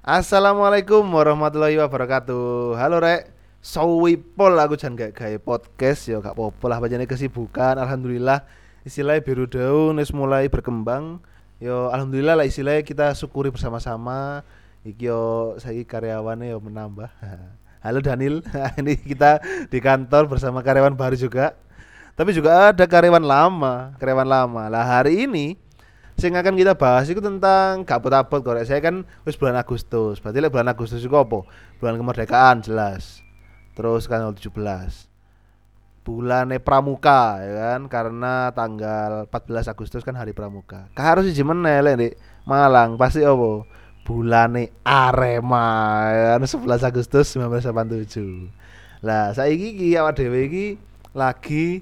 Assalamualaikum warahmatullahi wabarakatuh. Halo rek. Sawipol aku jan gak gawe podcast ya gak apa-apa lah panjane kesibukan. Alhamdulillah istilahnya biru daun wis mulai berkembang. Yo alhamdulillah lah istilahnya kita syukuri bersama-sama. Iki yo saiki karyawannya yo menambah. Halo Daniel, ini kita di kantor bersama karyawan baru juga. Tapi juga ada karyawan lama, karyawan lama. Lah hari ini sing akan kita bahas itu tentang kapot-kapot korek saya kan wis bulan Agustus. Berarti lek bulan Agustus itu apa? Bulan kemerdekaan jelas. Terus kan 17. Bulan Pramuka ya kan karena tanggal 14 Agustus kan hari Pramuka. Kah harus siji meneh lek Malang pasti apa? Bulane Arema ya kan 11 Agustus 1987. Lah saiki iki awak dhewe iki lagi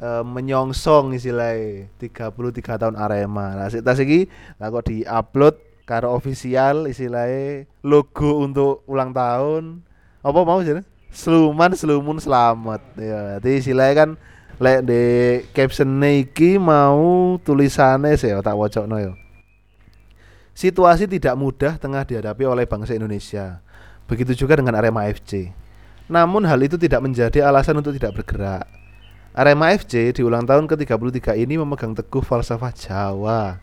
uh, menyongsong istilahnya 33 tahun Arema. Nah, sik tas iki lah kok di-upload karo official istilahnya logo untuk ulang tahun. Apa mau sih? Sluman Slumun selamat. Ya, jadi istilahnya kan lek di caption iki mau tulisannya sih tak wocokno ya. Situasi tidak mudah tengah dihadapi oleh bangsa Indonesia. Begitu juga dengan Arema FC. Namun hal itu tidak menjadi alasan untuk tidak bergerak. Arema FC di ulang tahun ke-33 ini memegang teguh falsafah Jawa.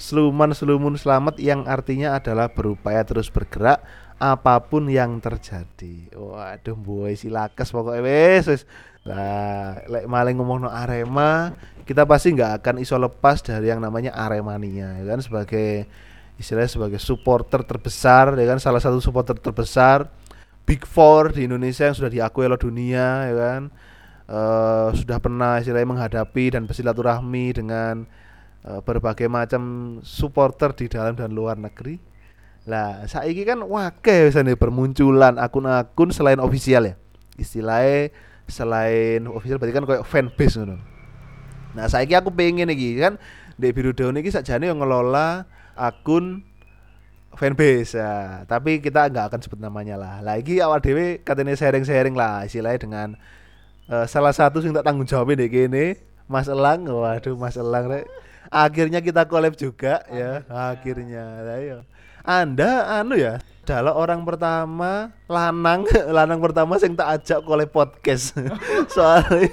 Sluman selumun selamat yang artinya adalah berupaya terus bergerak apa pun yang terjadi. Waduh boy silakes pokoknya wes wes. Lah, lek maling ngomong no Arema, kita pasti nggak akan iso lepas dari yang namanya Aremania, ya kan sebagai istilahnya sebagai supporter terbesar, ya kan salah satu supporter terbesar Big Four di Indonesia yang sudah diakui oleh dunia, ya kan uh, sudah pernah istilahnya menghadapi dan bersilaturahmi dengan uh, berbagai macam supporter di dalam dan luar negeri. Lah, saiki kan wake misalnya bermunculan akun-akun selain ofisial ya. Istilahnya selain official berarti kan kayak fanbase ngono. Nah, saiki aku pengen iki kan di biru daun iki sakjane yang ngelola akun fanbase ya. Tapi kita nggak akan sebut namanya lah. Lagi awal dewe katanya sharing-sharing lah istilahnya dengan uh, salah satu sing tak tanggung jawab deh gini Mas Elang. Waduh Mas Elang rek. Akhirnya kita collab juga ya. Akhirnya. Ayo iya. anda anu ya adalah orang pertama lanang. Lanang pertama sing tak ajak collab podcast. Soalnya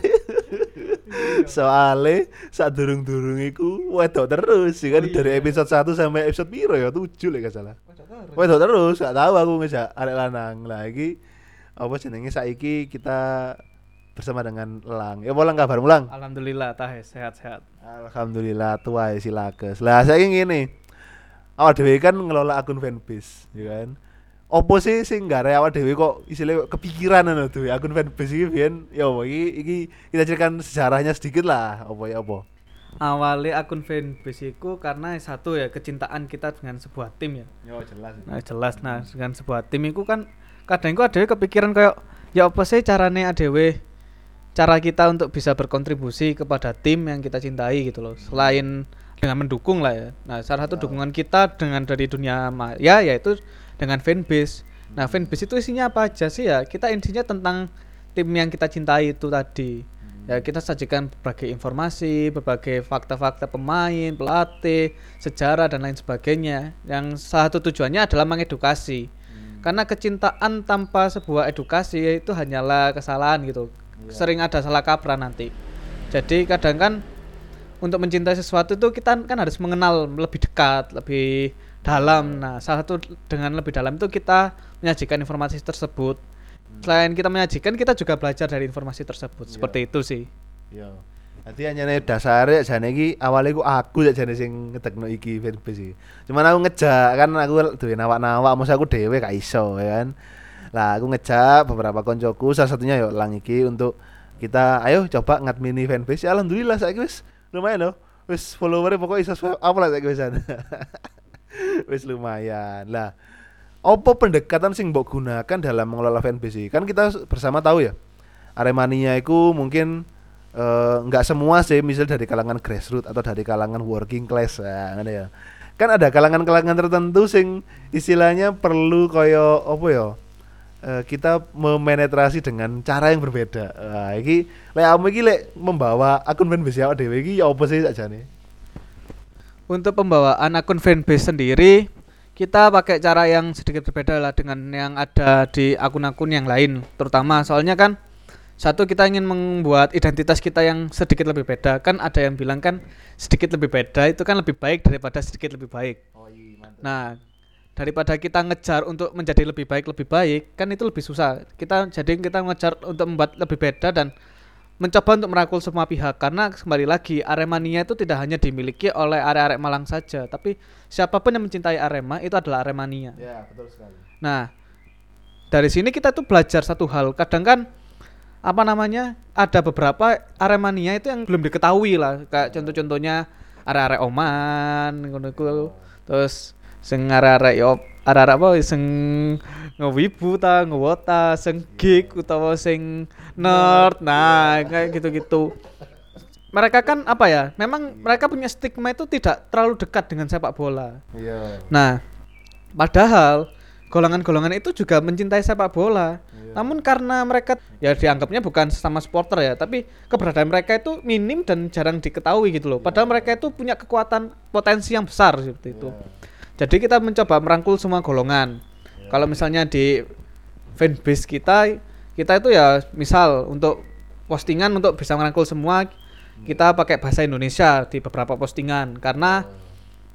soalnya saat durung durung iku wedok terus sih kan? Oh, iya. dari episode 1 sampai episode piro ya? 7 lah gak salah. Wedok terus. Gak tahu aku ngejak arek lanang. Lagi apa jenenge? Saiki kita bersama dengan Lang. Ya pulang kabar Lang? Alhamdulillah tah sehat-sehat. Alhamdulillah tua si lakes. Lah saya ingin ini. Awal dewi kan ngelola akun fanbase, ya kan. Opo sih sing gak awal dewi kok istilah kepikiran anu tuh akun fanbase iki biyen ya apa iki iki kita ceritakan sejarahnya sedikit lah opo ya opo. Awalnya akun fanbase itu karena satu ya kecintaan kita dengan sebuah tim ya. Yo jelas. Nah jelas nah dengan sebuah tim itu kan kadang itu ada kepikiran kayak ya apa sih carane adewe cara kita untuk bisa berkontribusi kepada tim yang kita cintai gitu loh. Selain dengan mendukung lah ya. Nah salah satu dukungan kita dengan dari dunia ya yaitu dengan fanbase. Nah fanbase itu isinya apa aja sih ya? Kita intinya tentang tim yang kita cintai itu tadi. Ya kita sajikan berbagai informasi berbagai fakta-fakta pemain pelatih sejarah dan lain sebagainya. Yang salah satu tujuannya adalah mengedukasi. Hmm. karena kecintaan tanpa sebuah edukasi itu hanyalah kesalahan gitu yeah. sering ada salah kaprah nanti jadi kadang kan untuk mencintai sesuatu itu kita kan harus mengenal lebih dekat lebih dalam iya. nah salah satu dengan lebih dalam itu kita menyajikan informasi tersebut hmm. selain kita menyajikan kita juga belajar dari informasi tersebut yeah. seperti itu sih Iya. Jadi hanya nih dasar ya jane iki awalnya aku aku ya jane sing ngetekno iki fanbase sih. Cuman aku ngejak kan aku duwe nawak-nawak masa aku dhewe gak iso ya kan. Lah aku ngejak beberapa koncoku salah satunya yuk lang iki untuk kita ayo coba ngadmini fanbase. Ya, alhamdulillah saya wis lumayan loh. Wis followernya pokoknya iso apa lah saya wisan. wis lumayan. Lah apa pendekatan sing mbok gunakan dalam mengelola fanbase Kan kita bersama tahu ya. Aremania itu mungkin nggak uh, semua sih misal dari kalangan grassroots atau dari kalangan working class ya, ya. kan ada kalangan-kalangan tertentu sing istilahnya perlu koyo apa ya uh, kita memenetrasi dengan cara yang berbeda. Nah, iki lek kamu iki lek membawa akun fanbase awak dhewe iki ya apa sih nih? Untuk pembawaan akun fanbase sendiri, kita pakai cara yang sedikit berbeda lah dengan yang ada di akun-akun yang lain terutama soalnya kan satu kita ingin membuat identitas kita yang sedikit lebih beda kan ada yang bilang kan sedikit lebih beda itu kan lebih baik daripada sedikit lebih baik Oh iya, mantap. nah daripada kita ngejar untuk menjadi lebih baik lebih baik kan itu lebih susah kita jadi kita ngejar untuk membuat lebih beda dan mencoba untuk merangkul semua pihak karena kembali lagi Aremania itu tidak hanya dimiliki oleh arek-arek Malang saja tapi siapa pun yang mencintai Arema itu adalah Aremania Ya, betul sekali. Nah, dari sini kita tuh belajar satu hal. Kadang kan apa namanya? Ada beberapa Aremania itu yang belum diketahui lah. Kayak contoh-contohnya arek-arek Oman iku. Terus sing arek-arek yo arek-arek apa sing ngewibu ta, ngewota, sing geek utawa sing nerd. Nah, kayak gitu-gitu. Mereka kan apa ya? Memang mereka punya stigma itu tidak terlalu dekat dengan sepak bola. Iya. Nah, padahal golongan-golongan itu juga mencintai sepak bola. Iya. Namun karena mereka ya dianggapnya bukan sesama supporter ya, tapi keberadaan mereka itu minim dan jarang diketahui gitu loh. Padahal mereka itu punya kekuatan potensi yang besar seperti itu. Jadi kita mencoba merangkul semua golongan. Kalau misalnya di fanbase kita, kita itu ya misal untuk postingan untuk bisa merangkul semua, kita pakai bahasa Indonesia di beberapa postingan karena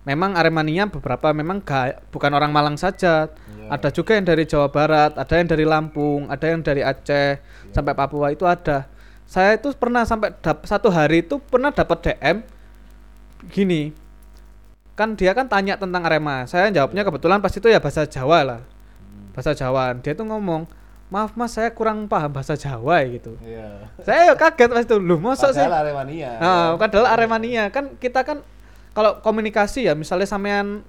memang Aremania beberapa memang ga, bukan orang Malang saja. Iya. Ada juga yang dari Jawa Barat, ada yang dari Lampung, ada yang dari Aceh sampai Papua itu ada. Saya itu pernah sampai dap- satu hari itu pernah dapat DM gini. Kan dia kan tanya tentang Arema. Saya jawabnya kebetulan pas itu ya bahasa Jawa lah. Bahasa Jawa. Dia tuh ngomong, "Maaf Mas, saya kurang paham bahasa Jawa ya," gitu. Iya. Saya ya kaget pas itu. Loh, masa sih? Padahal Aremania. Nah, padahal Aremania kan kita kan kalau komunikasi ya misalnya sampean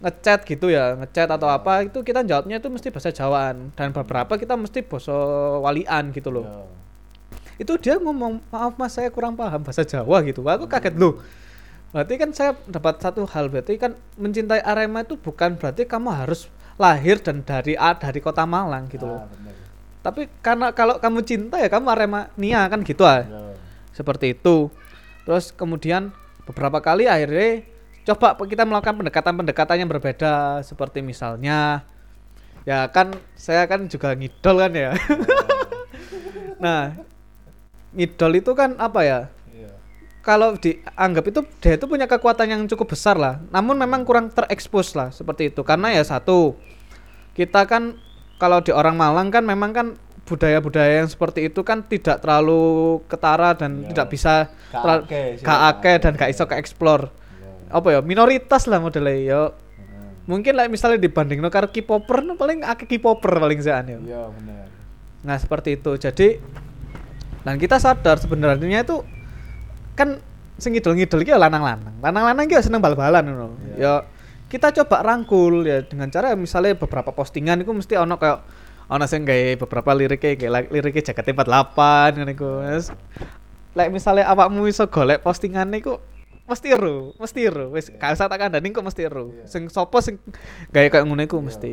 ngechat gitu ya, ngechat atau apa itu kita jawabnya itu mesti bahasa Jawaan dan beberapa kita mesti bahasa walian gitu loh. Iya. Itu dia ngomong, "Maaf Mas, saya kurang paham bahasa Jawa" gitu. Aku kaget loh. Berarti kan saya dapat satu hal berarti kan mencintai Arema itu bukan berarti kamu harus lahir dan dari A dari kota Malang gitu loh. Ah. Tapi karena kalau kamu cinta ya kamu Aremania kan gitu ah Iya. seperti itu terus kemudian beberapa kali akhirnya coba kita melakukan pendekatan-pendekatan yang berbeda seperti misalnya ya kan saya kan juga ngidol kan ya nah ngidol itu kan apa ya Iya. Kalau dianggap itu dia itu punya kekuatan yang cukup besar lah namun memang kurang terekspos lah seperti itu karena ya satu kita kan kalau di orang Malang kan memang kan budaya-budaya yang seperti itu kan tidak terlalu ketara dan Iya. tidak bisa Gak akeh dan gak iso ke explore Iya. apa ya minoritas lah modelnya ya Heeh. mungkin lah misalnya dibanding no karo K-popper no, paling akeh K-popper paling sean ya Iya. Nah seperti itu. Jadi dan kita sadar sebenarnya itu kan sing ngidol-ngidol iki ya lanang-lanang. Lanang-lanang iki ya seneng bal-balan ngono. Iya. Ya kita coba rangkul ya dengan cara misalnya beberapa postingan itu mesti ono kayak ono sing gawe beberapa liriknya kayak li- liriknya jaket 48 ngono iku. Lek misalnya awakmu iso golek postingan iku mesti ero, mesti ero. Wis gak usah tak kandani kok mesti ero. Iya. Sing sopo sing gawe kayak ngono iku Iya, mesti.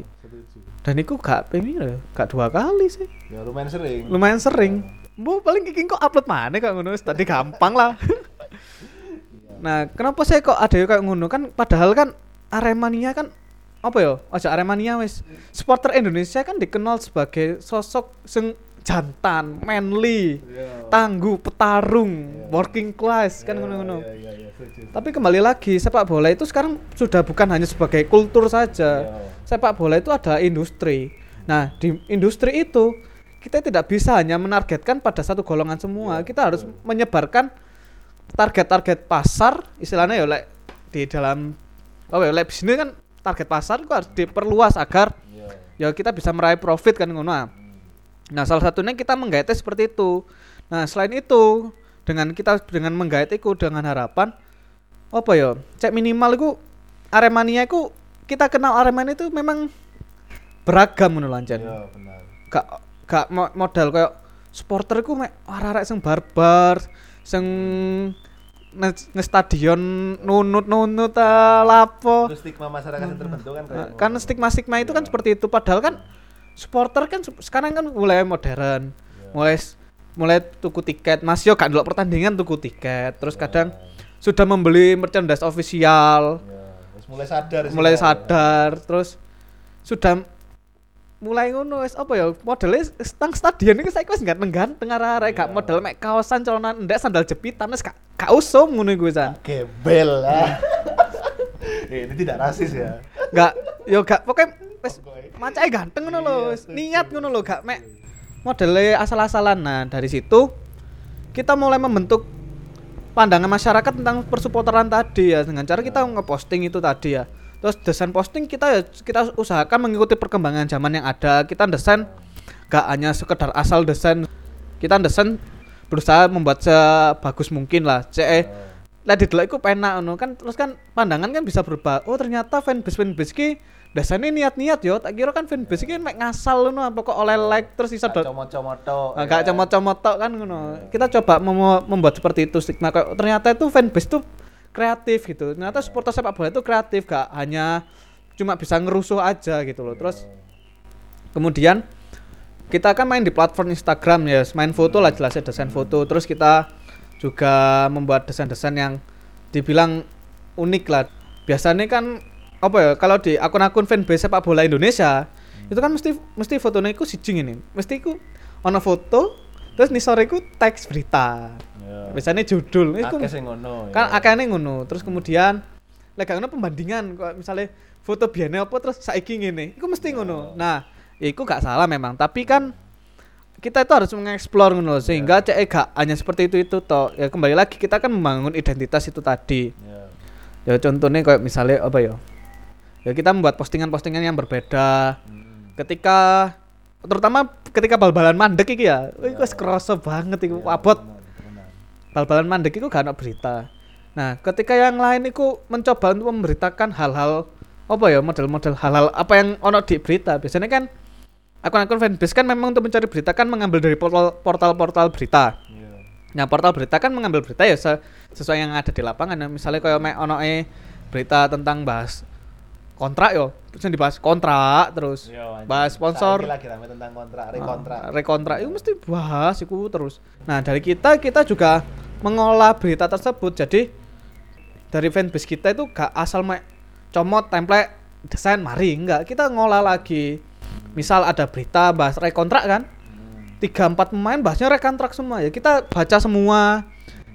Dan iku gak pemir gak dua kali sih Ya lumayan sering. lumayan sering bu paling iki kok upload mana kok ngono tadi gampang lah. Nah kenapa saya kok ada kayak ngono? Kan padahal kan Aremania kan apa ya? Aja Aremania wis. Supporter Indonesia kan dikenal sebagai sosok sing jantan manly Iya. tangguh petarung Iya. working class kan Iya, ngono-ngono. Iya, iya, iya, tapi kembali lagi sepak bola itu sekarang sudah bukan hanya sebagai kultur saja. Iya. sepak bola itu adalah industri. Nah, di industri itu kita tidak bisa hanya menargetkan pada satu golongan semua. Iya, kita harus betul. menyebarkan target-target pasar, istilahnya ya lek di dalam oh ya lek bisnis kan target pasar itu harus diperluas agar Iya. ya kita bisa meraih profit kan ngono. ah. Nah, salah satunya kita menggait seperti itu. Nah, selain itu dengan kita dengan menggait itu dengan harapan apa ya? Cek minimal itu Aremania itu kita kenal Aremania itu memang beragam lancan. Iya, benar. Gak gak mo- modal kayak supporter iku mek arek-arek sing barbar, sing nge, stadion nunut-nunut ta lapo. Terus stigma masyarakat yang terbentuk kan kayak Nah, kan stigma-stigma itu kan Iya. seperti itu padahal kan supporter kan se- sekarang kan mulai modern Iya. mulai mulai tuku tiket Mas yo gak ndelok pertandingan tuku tiket terus Iya. kadang sudah membeli merchandise official mulai sadar mulai sadar terus sudah mulai ngono wis apa ya modelnya tang stadion iki saiki wis ganteng-ganteng arek-arek gak Iya. model mek kaosan celana ndek sandal jepitan wis gak gak usum ngono iku wisan gembel lah Eh, ini tidak rasis ya. Gak yo gak pokoknya wis macake ganteng ngono lho Iya, niat ngono lho gak mek modelnya asal-asalan. Nah dari situ kita mulai membentuk pandangan masyarakat tentang persupporteran tadi ya dengan cara kita ngeposting itu tadi ya terus desain posting kita ya kita usahakan mengikuti perkembangan zaman yang ada. Kita desain gak hanya sekedar asal desain. Kita desain berusaha membuat sebagus mungkin lah. Ce lah di iku penak ngono. Kan terus kan pandangan kan bisa berubah. Oh ternyata fanbase fanbase ki dasarnya niat-niat yo. Tak kira kan fanbase ki mek ngasal ngono. Apa kok oleh like terus iso dot comot-comot Nah, gak comot-comot tok kan ngono. Kita coba mem- membuat seperti itu stigma kayak ternyata itu fanbase tuh kreatif gitu. Ternyata supporter sepak bola itu kreatif gak hanya cuma bisa ngerusuh aja gitu loh. Terus kemudian kita kan main di platform Instagram ya, main foto lah jelasnya desain foto. Terus kita juga membuat desain-desain yang dibilang unik lah. Biasanya kan apa ya kalau di akun-akun fanbase sepak bola Indonesia itu kan mesti mesti fotonya itu sijing ini. Mesti itu ono foto terus nih sore itu teks berita. Biasanya judul itu Akeh sing ngono kan ya. akehnya ngono. Terus kemudian lek gak ngono pembandingan kok misalnya foto biane apa terus saiki ngene. Iku mesti ngono. Nah, iku gak salah memang, tapi kan kita itu harus mengeksplor ngono sehingga cek gak hanya seperti itu itu toh. Ya kembali lagi kita kan membangun identitas itu tadi. Ya. Ya contohnya kayak misalnya apa ya? Ya kita membuat postingan-postingan yang berbeda. Hmm. Ketika terutama ketika bal-balan mandek iki ya, iku wis kerasa banget iku Ya, abot. Bal-balan mandek itu gak ada berita. Nah, ketika yang lain itu mencoba untuk memberitakan hal-hal apa ya model-model hal-hal apa yang ono di berita. Biasanya kan akun-akun fanbase kan memang untuk mencari berita kan mengambil dari portal- portal-portal berita. Ya. Nah, portal berita kan mengambil berita ya se- sesuai yang ada di lapangan. Nah, misalnya kayak ono e berita tentang bahas kontrak yo, terus yang dibahas kontrak terus Yo, bahas sponsor lagi rame tentang kontrak, rekontrak. Ah, rekontrak itu mesti bahas itu terus. Nah, dari kita kita juga mengolah berita tersebut. Jadi dari fanbase kita itu gak asal mek comot template desain mari enggak, kita ngolah lagi. Misal ada berita bahas rekontrak kan? Hmm. Tiga empat pemain bahasnya rekontrak semua ya. Kita baca semua,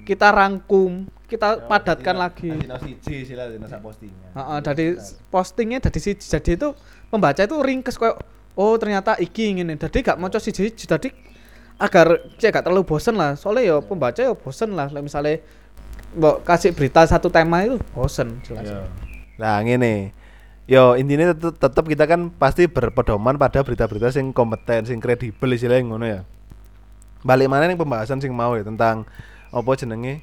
kita rangkum, kita Yo, padatkan dino- lagi. dino siji sila dino postingnya. Heeh, dari postingnya dari siji jadi itu pembaca itu ringkes kayak oh ternyata iki ngene. Jadi gak mau siji siji jadi agar cek gak terlalu bosen lah. Soalnya ya pembaca ya bosen lah. Like misalnya mbok kasih berita satu tema itu bosen jelas. Yo. Nah, ngene. Yo, intinya tetep, tetep kita kan pasti berpedoman pada berita-berita sing kompeten, sing kredibel istilahnya ngono ya. Balik mana nih pembahasan sing mau ya tentang apa jenenge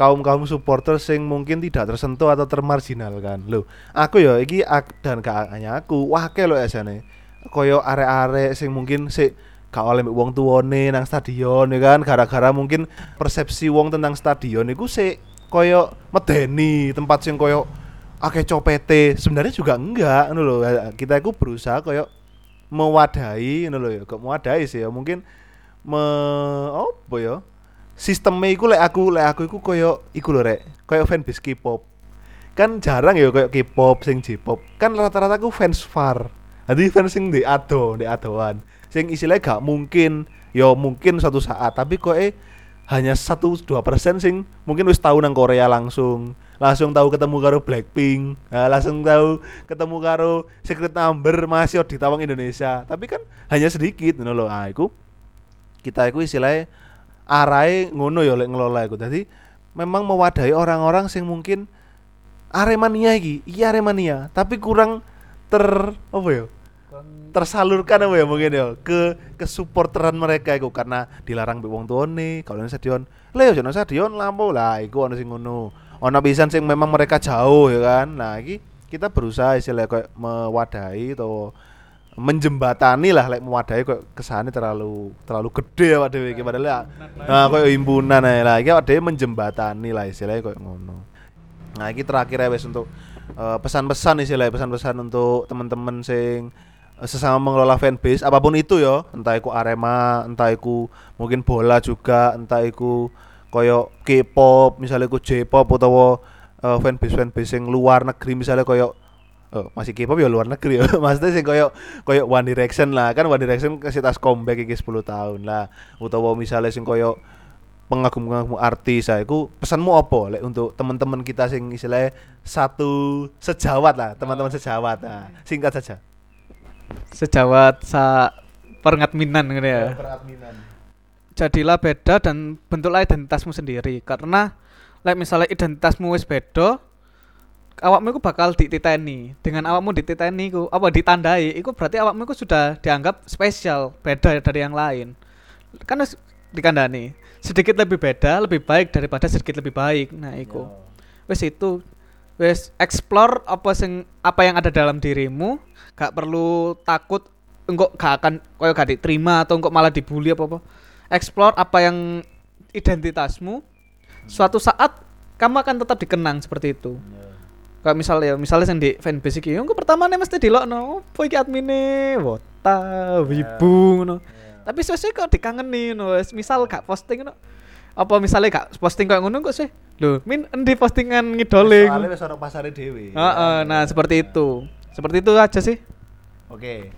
kaum-kaum supporter sing mungkin tidak tersentuh atau termarginalkan. Loh, aku ya iki ak- dan gak hanya aku, wake lho esane. Koyo arek-arek sing mungkin sik gak oleh wong tuwane nang stadion ya kan? Gara-gara mungkin persepsi wong tentang stadion iku sik koyo medeni tempat sing koyo akeh copete. Sebenarnya juga enggak ngono lho. Kita iku berusaha koyo mewadahi ngono lho ya. Kok mewadahi sih ya? Mungkin me apa ya sistemnya iku lek aku lek aku iku koyo iku lho rek. Koyo fanbase K-pop. Kan jarang ya koyo K-pop sing J-pop. Kan rata-rata aku fans far. Jadi fans sing di ado di adoan. Sing istilahnya gak mungkin ya mungkin suatu saat. Tapi kok eh hanya satu dua persen sing mungkin wis tahu nang Korea langsung. Langsung tahu ketemu karo Blackpink. Nah, langsung tahu ketemu karo Secret Number masih di tawang Indonesia. Tapi kan hanya sedikit ngono lho. Ah kita iku istilahnya arai ngono ya lek ngelola iku. Jadi memang mewadahi orang-orang sing mungkin Aremania iki. Iya Aremania tapi kurang ter apa ya? Tersalurkan apa ya mungkin ya ke ke supporteran mereka itu karena dilarang mbek wong tuane kalau nang stadion. Le yo nang stadion lampu. Lah iku ono sing ngono. Ono pisan sing memang mereka jauh ya kan. Nah iki kita berusaha istilah kayak mewadahi atau menjembatani lah lek mewadahi kok kesane terlalu terlalu gede ya dhewe iki. Padahal ya nah kayak himpunan ae lah. Iki dhewe menjembatani lah istilahnya kayak ngono. Nah iki terakhir ya wes untuk eh, pesan-pesan istilahnya pesan-pesan untuk teman-teman sing eh, sesama mengelola fanbase apa pun itu ya entah iku Arema entah iku mungkin bola juga entah iku koyo K-pop misalnya iku J-pop atau eh, fanbase fanbase yang luar negeri misalnya koyo Oh, masih K-pop ya luar negeri ya. Maksudnya sih koyo koyo One Direction lah. Kan One Direction kasih tas comeback iki 10 tahun lah. Utawa misalnya sing koyo pengagum-pengagum artis saya iku pesanmu apa lek untuk teman-teman kita sing istilahnya satu sejawat lah, teman-teman sejawat. Nah, singkat saja. Sejawat sa perengatminan gitu ya. Peradminan. Jadilah beda dan bentuklah identitasmu sendiri karena like misalnya identitasmu wis beda awakmu itu bakal dititeni. Dengan awakmu dititeni ku apa ditandai itu berarti awakmu itu sudah dianggap spesial beda dari yang lain. Kan dikandani. Sedikit lebih beda lebih baik daripada sedikit lebih baik. Nah itu wes itu. Wes explore apa sing apa yang ada dalam dirimu. Gak perlu takut engkau gak akan koyo gak diterima atau engkau malah dibully apa apa. Explore apa yang identitasmu. Suatu saat kamu akan tetap dikenang seperti itu kayak misalnya misalnya yang di fanbase iki engko pertamane mesti dilokno opo iki admine wota wibu ngono tapi sesuai kok dikangeni ngono wis misal gak posting ngono apa misalnya gak posting kayak ngono kok sih lho min endi postingan ngidole Soalnya wis pasare dhewe. Heeh, nah seperti itu. Seperti itu aja sih. Oke.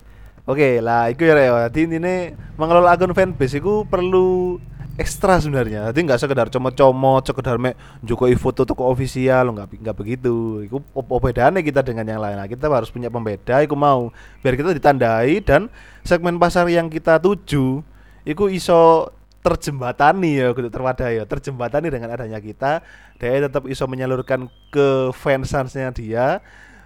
Oke, lah iku ya Reo. Dadi intine mengelola akun fanbase iku perlu ekstra sebenarnya. Jadi nggak sekedar comot-comot, sekedar mek njukoi foto toko official, nggak nggak begitu. Iku apa bedanya kita dengan yang lain. Nah, kita harus punya pembeda iku mau biar kita ditandai dan segmen pasar yang kita tuju iku iso terjembatani ya gitu terwadai ya terjembatani dengan adanya kita dia tetap iso menyalurkan ke fansansnya dia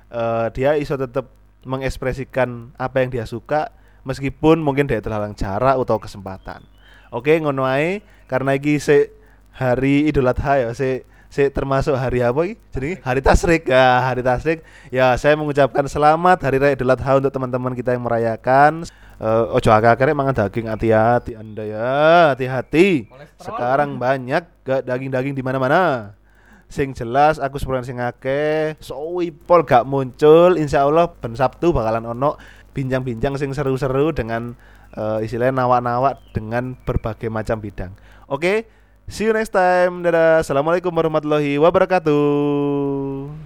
eh, dia iso tetap mengekspresikan apa yang dia suka meskipun mungkin dia terhalang jarak atau kesempatan oke ngono ae. Karena iki se hari Idul Adha ya se se termasuk hari apa iki? Jadi hari tasrik. Ya hari tasrik. Ya saya mengucapkan selamat hari raya Idul Adha untuk teman-teman kita yang merayakan. Eh, ojo agak-agak mangan daging hati-hati anda ya. Hati-hati. Sekarang banyak gak daging-daging di mana-mana. Sing jelas aku sebenarnya sing akeh. Soipol gak muncul insya Allah ben Sabtu bakalan ono bincang-bincang sing seru-seru dengan eh, istilahnya nawak-nawak dengan berbagai macam bidang. Oke see you next time. Dadah. Assalamualaikum warahmatullahi wabarakatuh